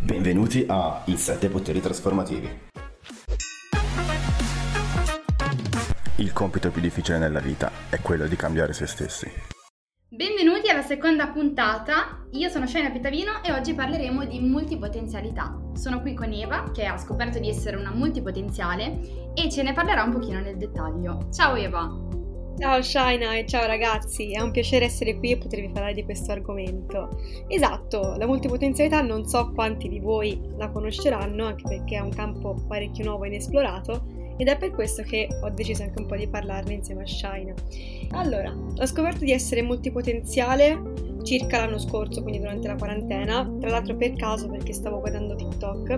Benvenuti a I 7 poteri trasformativi. Il compito più difficile nella vita è quello di cambiare se stessi. Benvenuti alla seconda puntata, io sono Shaina Pittavino e oggi parleremo di multipotenzialità. Sono qui con Eva che ha scoperto di essere una multipotenziale e ce ne parlerà un pochino nel dettaglio. Ciao Eva! Ciao Shaina e ciao ragazzi, è un piacere essere qui e potervi parlare di questo argomento. Esatto, la multipotenzialità non so quanti di voi la conosceranno, anche perché è un campo parecchio nuovo e inesplorato, ed è per questo che ho deciso anche un po' di parlarne insieme a Shaina. Allora, ho scoperto di essere multipotenziale circa l'anno scorso, quindi durante la quarantena, tra l'altro per caso perché stavo guardando TikTok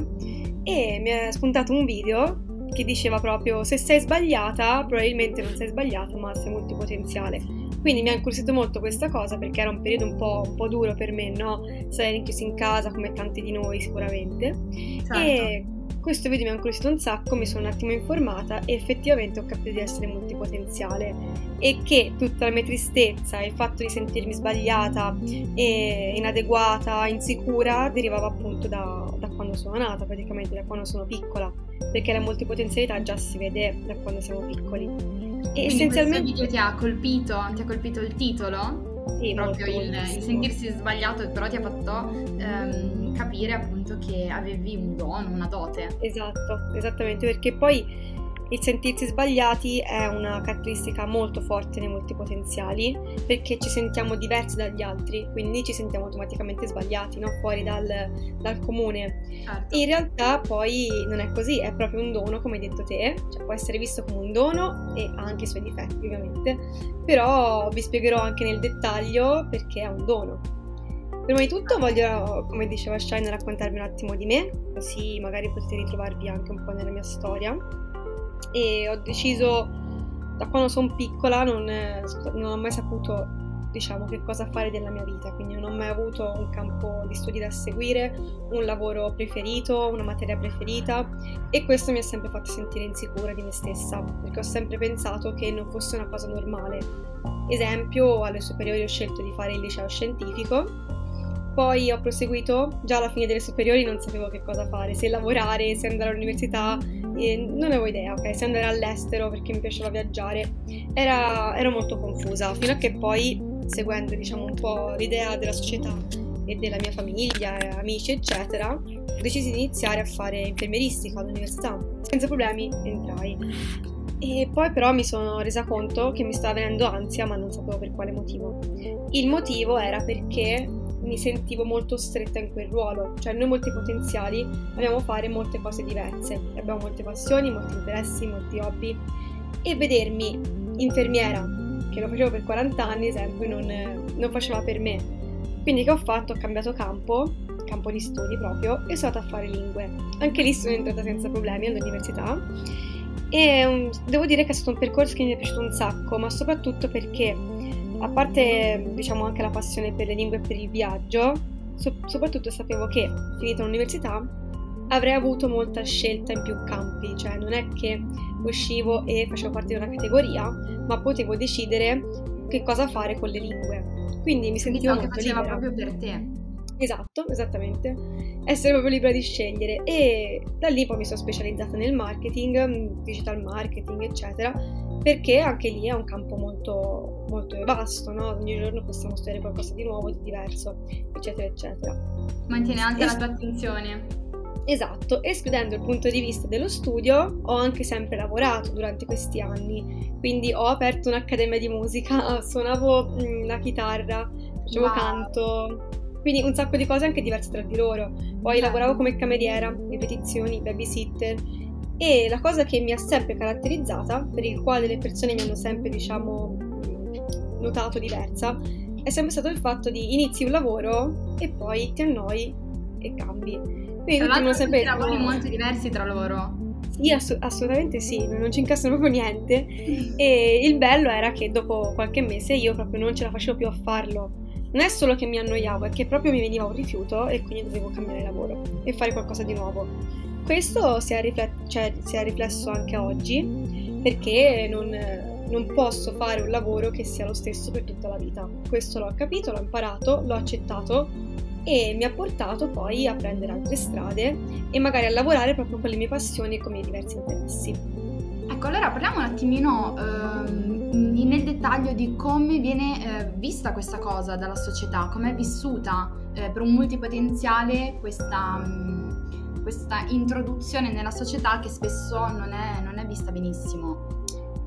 e mi è spuntato un video che diceva proprio se sei sbagliata, probabilmente non sei sbagliata, ma sei multipotenziale. Quindi mi ha incuriosito molto questa cosa perché era un periodo un po', un po duro per me, no? Stare rinchiusi in casa come tanti di noi sicuramente. Certo. E questo video mi ha incuriosito un sacco, mi sono un attimo informata e effettivamente ho capito di essere multipotenziale e che tutta la mia tristezza e il fatto di sentirmi sbagliata e inadeguata, insicura, derivava appunto da, da quando sono nata, praticamente da quando sono piccola, perché la multipotenzialità già si vede da quando siamo piccoli. E Quindi essenzialmente... questo video ti ha colpito, ti ha colpito il titolo? Sì, proprio molto, il, il, sentirsi sbagliato, però ti ha fatto ehm, capire appunto che avevi un dono, una dote. Esatto, esattamente, perché poi il sentirsi sbagliati è una caratteristica molto forte nei multipotenziali perché ci sentiamo diversi dagli altri, quindi ci sentiamo automaticamente sbagliati, no? fuori dal, dal comune. Certo. In realtà poi non è così, è proprio un dono, come hai detto te, cioè può essere visto come un dono e ha anche i suoi difetti ovviamente, però vi spiegherò anche nel dettaglio perché è un dono. Prima di tutto voglio, come diceva Shine, raccontarvi un attimo di me, così magari potete ritrovarvi anche un po' nella mia storia e ho deciso da quando sono piccola non, non ho mai saputo diciamo che cosa fare della mia vita, quindi non ho mai avuto un campo di studi da seguire, un lavoro preferito, una materia preferita e questo mi ha sempre fatto sentire insicura di me stessa, perché ho sempre pensato che non fosse una cosa normale. Esempio, alle superiori ho scelto di fare il liceo scientifico, poi ho proseguito, già alla fine delle superiori non sapevo che cosa fare, se lavorare, se andare all'università, e non avevo idea, ok, se andare all'estero perché mi piaceva viaggiare, era, ero molto confusa, fino a che poi, seguendo diciamo un po' l'idea della società e della mia famiglia, amici eccetera, ho deciso di iniziare a fare infermieristica all'università. Senza problemi entrai. E poi però mi sono resa conto che mi stava venendo ansia, ma non sapevo per quale motivo. Il motivo era perché mi sentivo molto stretta in quel ruolo, cioè noi molti potenziali abbiamo fare molte cose diverse, abbiamo molte passioni, molti interessi, molti hobby e vedermi infermiera, che lo facevo per 40 anni, esempio, non, non faceva per me. Quindi che ho fatto? Ho cambiato campo, campo di studi proprio, e sono andata a fare lingue. Anche lì sono entrata senza problemi all'università e um, devo dire che è stato un percorso che mi è piaciuto un sacco, ma soprattutto perché a parte diciamo anche la passione per le lingue e per il viaggio, so- soprattutto sapevo che finita l'università avrei avuto molta scelta in più campi, cioè non è che uscivo e facevo parte di una categoria, ma potevo decidere che cosa fare con le lingue. Quindi mi sentivo Quindi molto libera. proprio per te. Esatto, esattamente. Essere proprio libera di scegliere e da lì poi mi sono specializzata nel marketing, digital marketing, eccetera, perché anche lì è un campo molto, molto vasto, no? Ogni giorno possiamo studiare qualcosa di nuovo, di diverso, eccetera, eccetera. Mantiene alta es- la tua attenzione. Esatto, escludendo il punto di vista dello studio, ho anche sempre lavorato durante questi anni, quindi ho aperto un'accademia di musica, suonavo mm, la chitarra, facevo wow. canto, quindi un sacco di cose anche diverse tra di loro. Poi lavoravo come cameriera, ripetizioni, babysitter e la cosa che mi ha sempre caratterizzata, per il quale le persone mi hanno sempre, diciamo, notato diversa, è sempre stato il fatto di inizi un lavoro e poi ti annoi e cambi. Quindi tutti hanno sempre lavori molto diversi tra loro. Sì, ass- assolutamente sì, non ci incassano proprio niente. e il bello era che dopo qualche mese io proprio non ce la facevo più a farlo. Non è solo che mi annoiavo, è che proprio mi veniva un rifiuto e quindi dovevo cambiare lavoro e fare qualcosa di nuovo. Questo si è, riflet- cioè, si è riflesso anche oggi perché non, non posso fare un lavoro che sia lo stesso per tutta la vita. Questo l'ho capito, l'ho imparato, l'ho accettato e mi ha portato poi a prendere altre strade e magari a lavorare proprio con le mie passioni e con i miei diversi interessi. Ecco, allora parliamo un attimino eh, nel dettaglio di come viene eh, vista questa cosa dalla società, come è vissuta eh, per un multipotenziale questa, mh, questa, introduzione nella società che spesso non è, non è vista benissimo.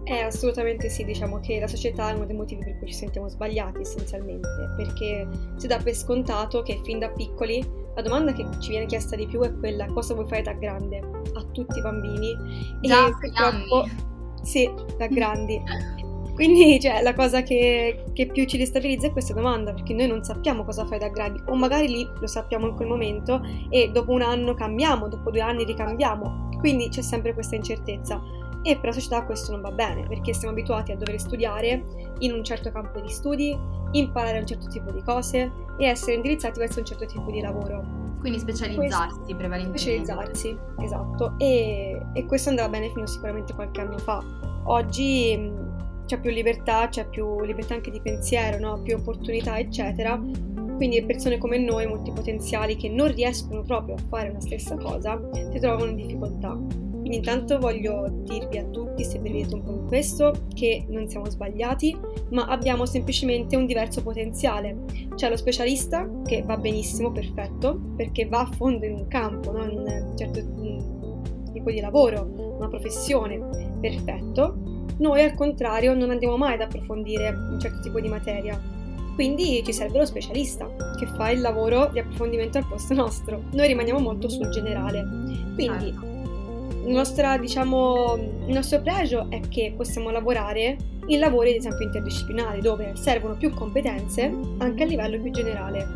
Eh, assolutamente sì, diciamo che la società è uno dei motivi per cui ci sentiamo sbagliati essenzialmente, perché si dà per scontato che fin da piccoli la domanda che ci viene chiesta di più è quella cosa vuoi fare da grande a tutti i bambini Già, e purtroppo sì, da grandi. Quindi cioè, la cosa che, che, più ci destabilizza è questa domanda, perché noi non sappiamo cosa fare da grandi, o magari lì lo sappiamo in quel momento e dopo un anno cambiamo, dopo due anni ricambiamo, quindi c'è sempre questa incertezza e per la società questo non va bene perché siamo abituati a dover studiare in un certo campo di studi, imparare un certo tipo di cose e essere indirizzati verso un certo tipo di lavoro. Quindi specializzarsi questo, prevalentemente. Specializzarsi, esatto. E, e, questo andava bene fino a sicuramente qualche anno fa. Oggi c'è più libertà, c'è più libertà anche di pensiero, no? più opportunità, eccetera. Quindi persone come noi, multipotenziali, che non riescono proprio a fare la stessa cosa, si trovano in difficoltà. Quindi intanto voglio dirvi a tutti, se vedete un po' in questo, che non siamo sbagliati, ma abbiamo semplicemente un diverso potenziale. C'è lo specialista che va benissimo, perfetto, perché va a fondo in un campo, no? in un certo tipo di lavoro, una professione, perfetto. Noi al contrario non andiamo mai ad approfondire un certo tipo di materia, quindi ci serve lo specialista che fa il lavoro di approfondimento al posto nostro. Noi rimaniamo molto sul generale. Quindi certo il nostro, diciamo, il nostro pregio è che possiamo lavorare in lavori ad esempio interdisciplinari dove servono più competenze anche a livello più generale,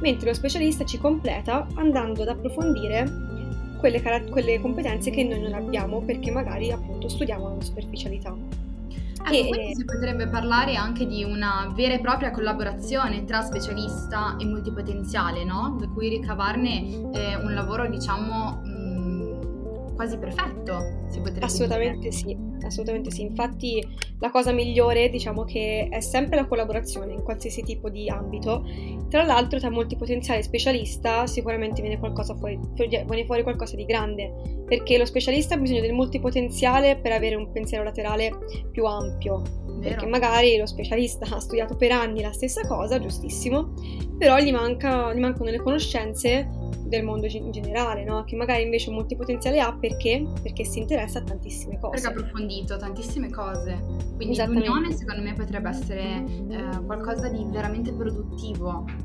mentre lo specialista ci completa andando ad approfondire quelle, quelle competenze che noi non abbiamo perché magari appunto studiamo la superficialità. Ecco, e... si potrebbe parlare anche di una vera e propria collaborazione tra specialista e multipotenziale, no? Da cui ricavarne eh, un lavoro, diciamo, quasi perfetto, si potrebbe assolutamente dire. sì, assolutamente sì. Infatti la cosa migliore, diciamo che è sempre la collaborazione in qualsiasi tipo di ambito. Tra l'altro, tra molti potenziali specialista sicuramente viene, fuori, viene fuori qualcosa di grande, perché lo specialista ha bisogno del multipotenziale per avere un pensiero laterale più ampio. Vero. Perché magari lo specialista ha studiato per anni la stessa cosa, giustissimo, però gli, manca, gli mancano le conoscenze del mondo in generale, no? che magari invece un multipotenziale ha perché? Perché si interessa a tantissime cose. Perché ha approfondito tantissime cose. Quindi l'unione secondo me potrebbe essere eh, qualcosa di veramente produttivo.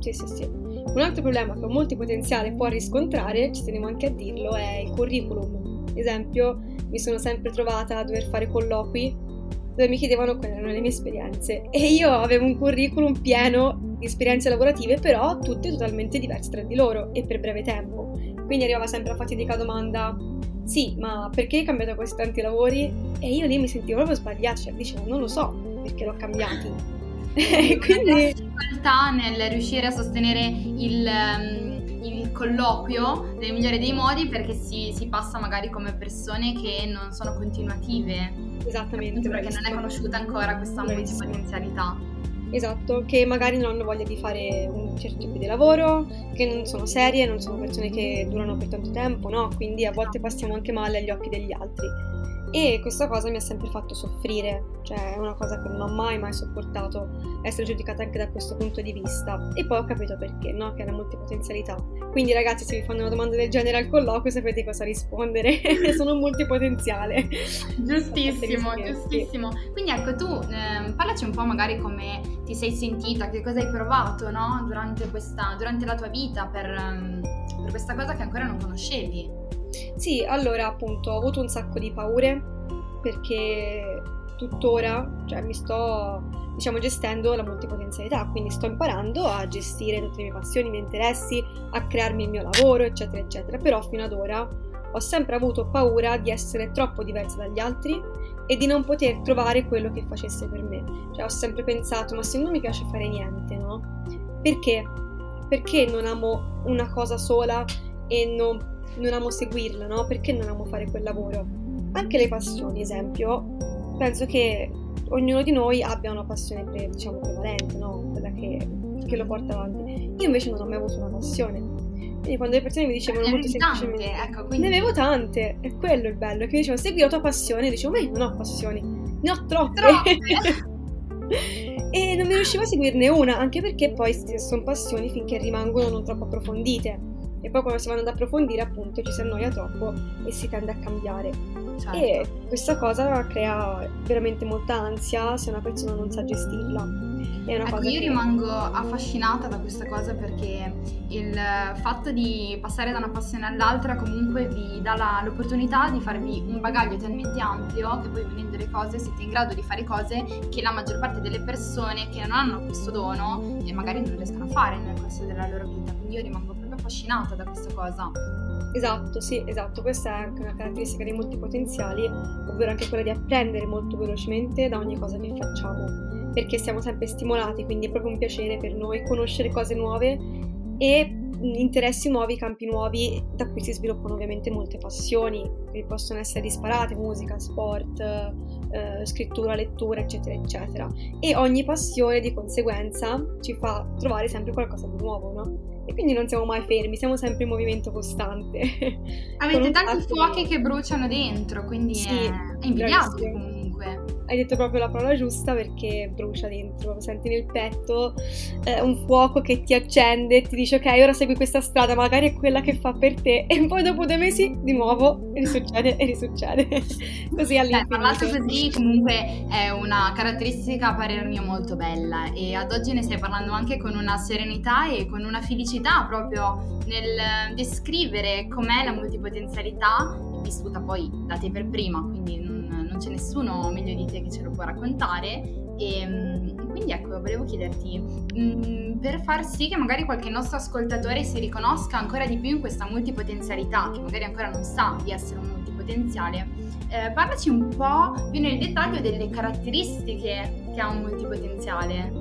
Sì, sì, sì. Un altro problema che un multipotenziale può riscontrare, ci teniamo anche a dirlo, è il curriculum. Esempio, mi sono sempre trovata a dover fare colloqui dove mi chiedevano quali erano le mie esperienze e io avevo un curriculum pieno di esperienze lavorative, però tutte totalmente diverse tra di loro e per breve tempo. Quindi arrivava sempre la fatidica domanda: sì, ma perché hai cambiato questi tanti lavori? E io lì mi sentivo proprio sbagliata, cioè dicevo, non lo so perché l'ho cambiati. Quindi difficoltà nel riuscire a sostenere il, um, il, colloquio nel migliore dei modi perché si, si passa magari come persone che non sono continuative Esattamente. Perché non è conosciuta ancora questa multipotenzialità. Esatto, che magari non hanno voglia di fare un certo tipo di lavoro, che non sono serie, non sono persone che durano per tanto tempo, no? Quindi a volte passiamo anche male agli occhi degli altri. E questa cosa mi ha sempre fatto soffrire, cioè è una cosa che non ho mai mai sopportato essere giudicata anche da questo punto di vista. E poi ho capito perché, no? Che era multipotenzialità. Quindi ragazzi, se vi fanno una domanda del genere al colloquio sapete cosa rispondere, sono multipotenziale. Giustissimo, giustissimo. Quindi ecco, tu eh, parlaci un po' magari come ti sei sentita, che cosa hai provato, no? Durante, questa, durante la tua vita per, per questa cosa che ancora non conoscevi. Sì, allora appunto ho avuto un sacco di paure perché tuttora cioè, mi sto diciamo gestendo la multipotenzialità, quindi sto imparando a gestire tutte le mie passioni, i miei interessi, a crearmi il mio lavoro, eccetera, eccetera. Però fino ad ora ho sempre avuto paura di essere troppo diversa dagli altri e di non poter trovare quello che facesse per me. Cioè ho sempre pensato, ma se non mi piace fare niente, no? Perché? Perché non amo una cosa sola e non non amo seguirla, no? Perché non amo fare quel lavoro? Anche le passioni, esempio, penso che ognuno di noi abbia una passione pre, diciamo prevalente, no? Quella che che lo porta avanti. Io invece non ho mai avuto una passione. Quindi quando le persone mi dicevano molto semplicemente... tante, ecco, quindi- Ne avevo tante, è quello il bello, che mi dicevano segui la tua passione, e dicevo ma io non ho passioni, ne ho troppe. Troppe! e non mi riuscivo a seguirne una, anche perché poi sono passioni finché rimangono non troppo approfondite. E poi quando si vanno ad approfondire, appunto, ci si annoia troppo e si tende a cambiare. Certo. E questa cosa crea veramente molta ansia se una persona non sa gestirla. Ecco, io che- rimango affascinata da questa cosa perché il fatto di passare da una passione all'altra comunque vi dà la- l'opportunità di farvi un bagaglio talmente ampio che poi venendo le cose siete in grado di fare cose che la maggior parte delle persone che non hanno questo dono e magari non riescono a fare nel corso della loro vita. Quindi io rimango affascinata da questa cosa. Esatto, sì, esatto. Questa è anche una caratteristica dei multipotenziali, ovvero anche quella di apprendere molto velocemente da ogni cosa che facciamo, perché siamo sempre stimolati, quindi è proprio un piacere per noi conoscere cose nuove e interessi nuovi, campi nuovi, da cui si sviluppano ovviamente molte passioni, che possono essere disparate, musica, sport, eh, scrittura, lettura, eccetera, eccetera. E ogni passione di conseguenza ci fa trovare sempre qualcosa di nuovo, no? E quindi non siamo mai fermi, siamo sempre in movimento costante. Avete tanti fuochi che bruciano dentro, quindi Sì, è, è invidiabile comunque. Hai detto proprio la parola giusta perché brucia dentro, senti nel petto eh, un fuoco che ti accende e ti dice ok, ora segui questa strada, magari è quella che fa per te e poi dopo due mesi di nuovo risuccede e risuccede. Così Beh, parlato all'infinito. così comunque è una caratteristica a parer mio molto bella e ad oggi ne stai parlando anche con una serenità e con una felicità proprio nel descrivere com'è la multipotenzialità vissuta poi da te per prima, quindi non c'è nessuno meglio di te che ce lo può raccontare e mm, quindi ecco volevo chiederti mm, per far sì che magari qualche nostro ascoltatore si riconosca ancora di più in questa multipotenzialità che magari ancora non sa di essere un multipotenziale eh, parlaci un po' più nel dettaglio delle caratteristiche che ha un multipotenziale.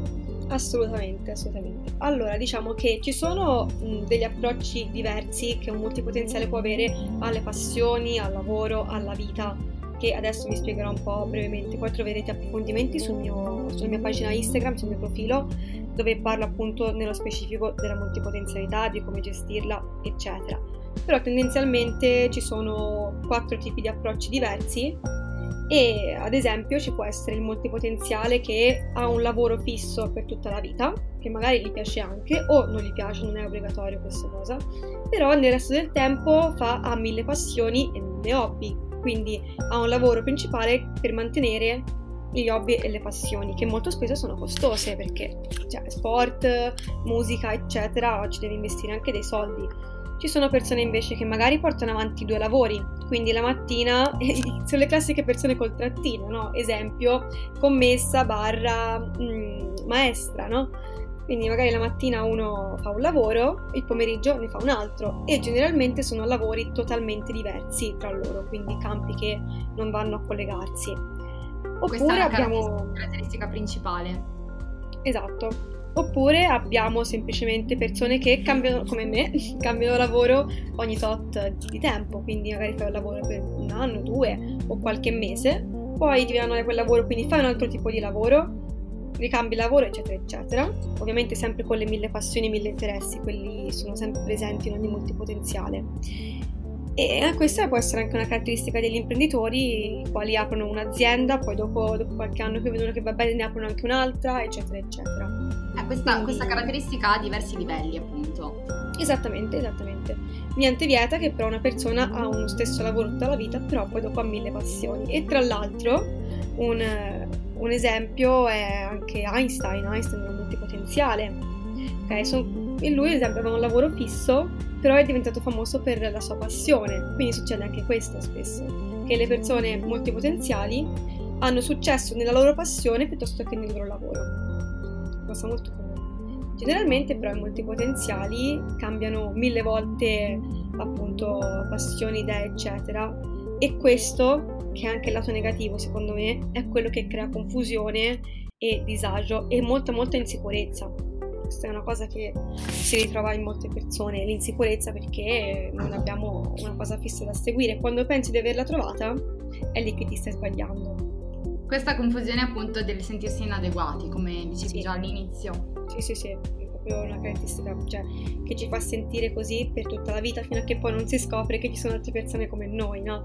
Assolutamente, assolutamente. Allora, diciamo che ci sono mh, degli approcci diversi che un multipotenziale può avere alle passioni, al lavoro, alla vita, che adesso vi spiegherò un po' brevemente. Poi troverete approfondimenti sul mio- sulla mia pagina Instagram, sul mio profilo, dove parlo appunto nello specifico della multipotenzialità, di come gestirla, eccetera. Però tendenzialmente ci sono quattro tipi di approcci diversi e ad esempio ci può essere il multipotenziale che ha un lavoro fisso per tutta la vita, che magari gli piace anche o non gli piace, non è obbligatorio questa cosa, però nel resto del tempo fa, ha mille passioni e mille hobby, quindi ha un lavoro principale per mantenere gli hobby e le passioni, che molto spesso sono costose perché cioè, sport, musica, eccetera, ci devi investire anche dei soldi. Ci sono persone invece che magari portano avanti due lavori, quindi la mattina sono le classiche persone col trattino, no? Esempio, commessa barra mm, maestra, no? Quindi magari la mattina uno fa un lavoro, il pomeriggio ne fa un altro e generalmente sono lavori totalmente diversi tra loro, quindi campi che non vanno a collegarsi. Questa Oppure è la abbiamo... caratteristica, principale. Esatto. Oppure abbiamo semplicemente persone che cambiano, come me, cambiano lavoro ogni tot di tempo, quindi magari fai un lavoro per un anno, due o qualche mese, poi ti viene da quel lavoro, quindi fai un altro tipo di lavoro, ricambi lavoro, eccetera, eccetera. Ovviamente sempre con le mille passioni mille interessi, quelli sono sempre presenti in ogni multipotenziale. E questa può essere anche una caratteristica degli imprenditori, i quali aprono un'azienda, poi dopo, dopo qualche anno che vedono che va bene ne aprono anche un'altra, eccetera, eccetera. Eh, questa, Quindi- questa caratteristica ha diversi livelli, appunto. Esattamente, esattamente. Niente vieta che però una persona ha uno stesso lavoro tutta la vita, però poi dopo ha mille passioni. E tra l'altro, un, un esempio è anche Einstein. Einstein un multipotenziale. Ok, son- e lui, ad esempio, aveva un lavoro fisso, però è diventato famoso per la sua passione. Quindi succede anche questo spesso, che le persone multipotenziali hanno successo nella loro passione piuttosto che nel loro lavoro. Cosa molto comune. Generalmente però i multipotenziali cambiano mille volte appunto passioni, idee, eccetera. E questo, che è anche il lato negativo secondo me, è quello che crea confusione e disagio e molta molta insicurezza. Questa è una cosa che si ritrova in molte persone, l'insicurezza perché non abbiamo una cosa fissa da seguire. Quando pensi di averla trovata, è lì che ti stai sbagliando. Questa confusione appunto del sentirsi inadeguati, come dicevi Sì. già all'inizio. Sì, sì, sì, proprio una caratteristica cioè, che ci fa sentire così per tutta la vita fino a che poi non si scopre che ci sono altre persone come noi, no?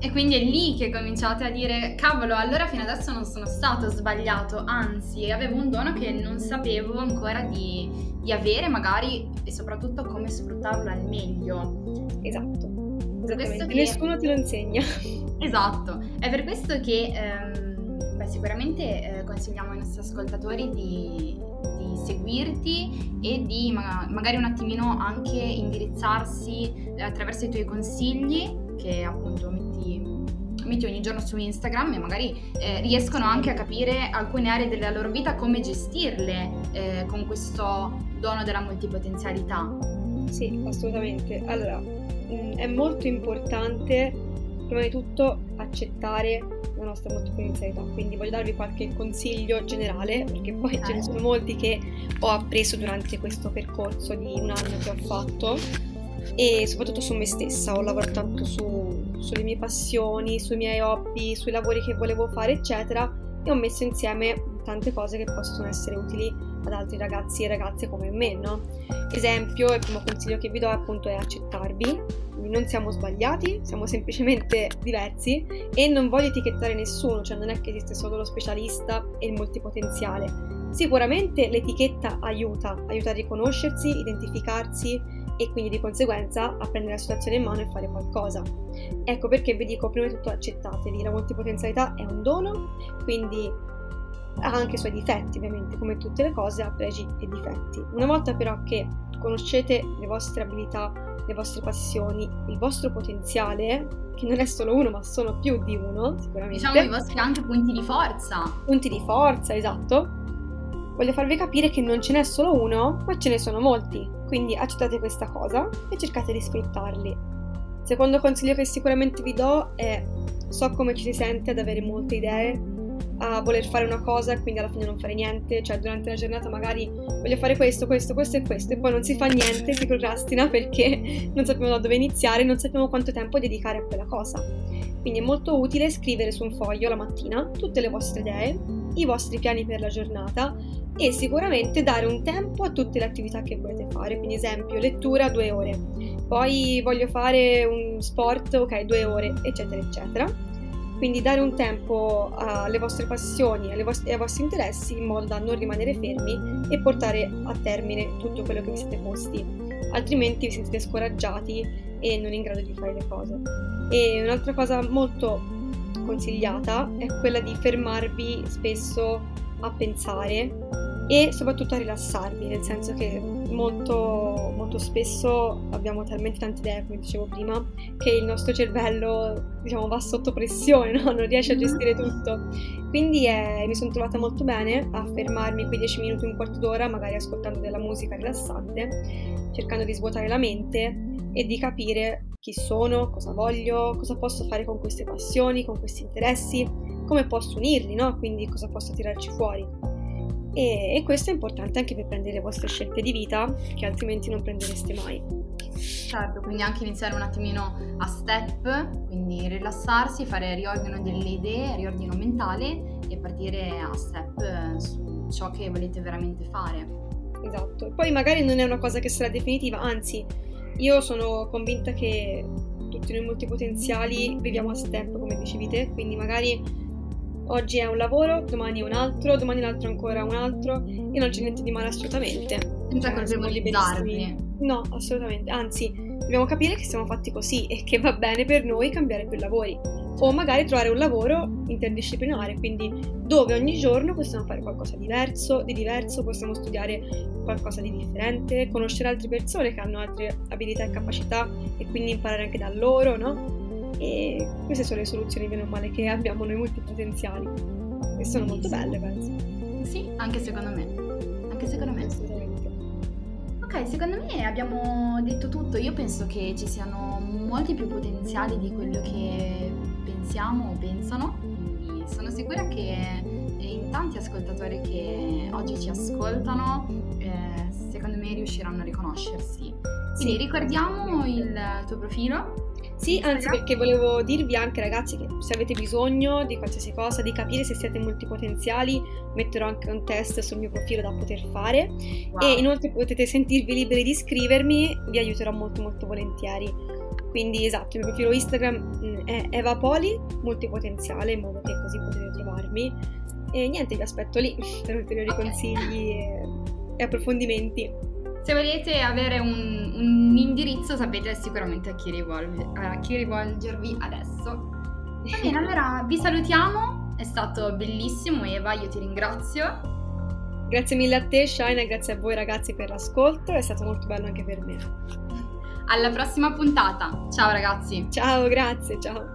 E quindi è lì che cominciate a dire, cavolo, allora fino adesso non sono stato sbagliato, anzi avevo un dono che non sapevo ancora di, di avere magari e soprattutto come sfruttarlo al meglio. Esatto. Che... Nessuno te lo insegna. Esatto, è per questo che ehm, beh, sicuramente eh, consigliamo ai nostri ascoltatori di, di seguirti e di ma- magari un attimino anche indirizzarsi eh, attraverso i tuoi consigli che appunto metti, metti ogni giorno su Instagram e magari eh, riescono anche a capire alcune aree della loro vita come gestirle eh, con questo dono della multipotenzialità. Sì, assolutamente. Allora, mm, è molto importante prima di tutto accettare la nostra multipotenzialità, quindi voglio darvi qualche consiglio generale, perché poi ce ne sono molti che ho appreso durante questo percorso di un anno che ho fatto. E soprattutto su me stessa, ho lavorato tanto su, sulle mie passioni, sui miei hobby, sui lavori che volevo fare, eccetera, e ho messo insieme tante cose che possono essere utili ad altri ragazzi e ragazze come me, no? Esempio, il primo consiglio che vi do appunto è accettarvi, non siamo sbagliati, siamo semplicemente diversi e non voglio etichettare nessuno, cioè non è che esiste solo lo specialista e il multipotenziale. Sicuramente l'etichetta aiuta, aiuta a riconoscersi, identificarsi e quindi di conseguenza a prendere la situazione in mano e fare qualcosa. Ecco perché vi dico prima di tutto accettatevi, la multipotenzialità è un dono, quindi ha anche i suoi difetti ovviamente, come tutte le cose ha pregi e difetti. Una volta però che conoscete le vostre abilità, le vostre passioni, il vostro potenziale, che non è solo uno ma sono più di uno sicuramente. Diciamo i vostri anche punti di forza. Punti di forza, esatto voglio farvi capire che non ce n'è solo uno, ma ce ne sono molti. Quindi accettate questa cosa e cercate di sfruttarli. Secondo consiglio che sicuramente vi do è so come ci si sente ad avere molte idee, a voler fare una cosa e quindi alla fine non fare niente, cioè durante la giornata magari voglio fare questo, questo, questo e questo e poi non si fa niente, si procrastina perché non sappiamo da dove iniziare, non sappiamo quanto tempo dedicare a quella cosa. Quindi è molto utile scrivere su un foglio la mattina tutte le vostre idee, i vostri piani per la giornata e sicuramente dare un tempo a tutte le attività che volete fare, quindi esempio lettura due ore, poi voglio fare un sport, ok, due ore, eccetera, eccetera. Quindi dare un tempo alle vostre passioni e ai vostri interessi in modo da non rimanere fermi e portare a termine tutto quello che vi siete posti, altrimenti vi sentite scoraggiati e non in grado di fare le cose. E un'altra cosa molto consigliata è quella di fermarvi spesso a pensare e soprattutto a rilassarvi, nel senso che molto, molto spesso abbiamo talmente tante idee, come dicevo prima, che il nostro cervello diciamo, va sotto pressione, no? non riesce a gestire tutto. Quindi eh, mi sono trovata molto bene a fermarmi quei 10 minuti, un quarto d'ora, magari ascoltando della musica rilassante, cercando di svuotare la mente e di capire chi sono, cosa voglio, cosa posso fare con queste passioni, con questi interessi, come posso unirli, no? quindi cosa posso tirarci fuori e, e questo è importante anche per prendere le vostre scelte di vita che altrimenti non prendereste mai. Certo, quindi anche iniziare un attimino a step, quindi rilassarsi, fare riordino delle idee, riordino mentale e partire a step su ciò che volete veramente fare. Esatto, poi magari non è una cosa che sarà definitiva, anzi io sono convinta che tutti noi multipotenziali viviamo a step come dicevi te, quindi magari Oggi è un lavoro, domani è un altro, domani l'altro ancora un altro e non c'è niente di male assolutamente. Senza colpevolizzarvi. No, assolutamente. Anzi, dobbiamo capire che siamo fatti così e che va bene per noi cambiare più lavori. O magari trovare un lavoro interdisciplinare, quindi dove ogni giorno possiamo fare qualcosa di diverso, di diverso, possiamo studiare qualcosa di differente, conoscere altre persone che hanno altre abilità e capacità e quindi imparare anche da loro, no? E queste sono le soluzioni, bene o male, che abbiamo noi multipotenziali. E sono molto belle, penso. Sì, anche secondo me. Anche secondo me. Assolutamente. Ok, secondo me abbiamo detto tutto. Io penso che ci siano molti più potenziali di quello che pensiamo o pensano. Quindi sono sicura che in tanti ascoltatori che oggi ci ascoltano, eh, secondo me riusciranno a riconoscersi. Quindi sì. ricordiamo il tuo profilo Sì, anzi perché volevo dirvi anche ragazzi che se avete bisogno di qualsiasi cosa, di capire se siete multipotenziali, metterò anche un test sul mio profilo da poter fare wow. e inoltre potete sentirvi liberi di iscrivermi, vi aiuterò molto molto volentieri. Quindi esatto, il mio profilo Instagram mm, è Eva Poli, multipotenziale, in modo che così potete trovarmi. E niente, vi aspetto lì per ulteriori okay. consigli e, e approfondimenti. Se volete avere un, un indirizzo sapete sicuramente a chi, rivolge, a chi rivolgervi adesso. Va bene, allora vi salutiamo, è stato bellissimo Eva, io ti ringrazio. Grazie mille a te Shine e grazie a voi ragazzi per l'ascolto, è stato molto bello anche per me. Alla prossima puntata, ciao ragazzi. Ciao, grazie, ciao.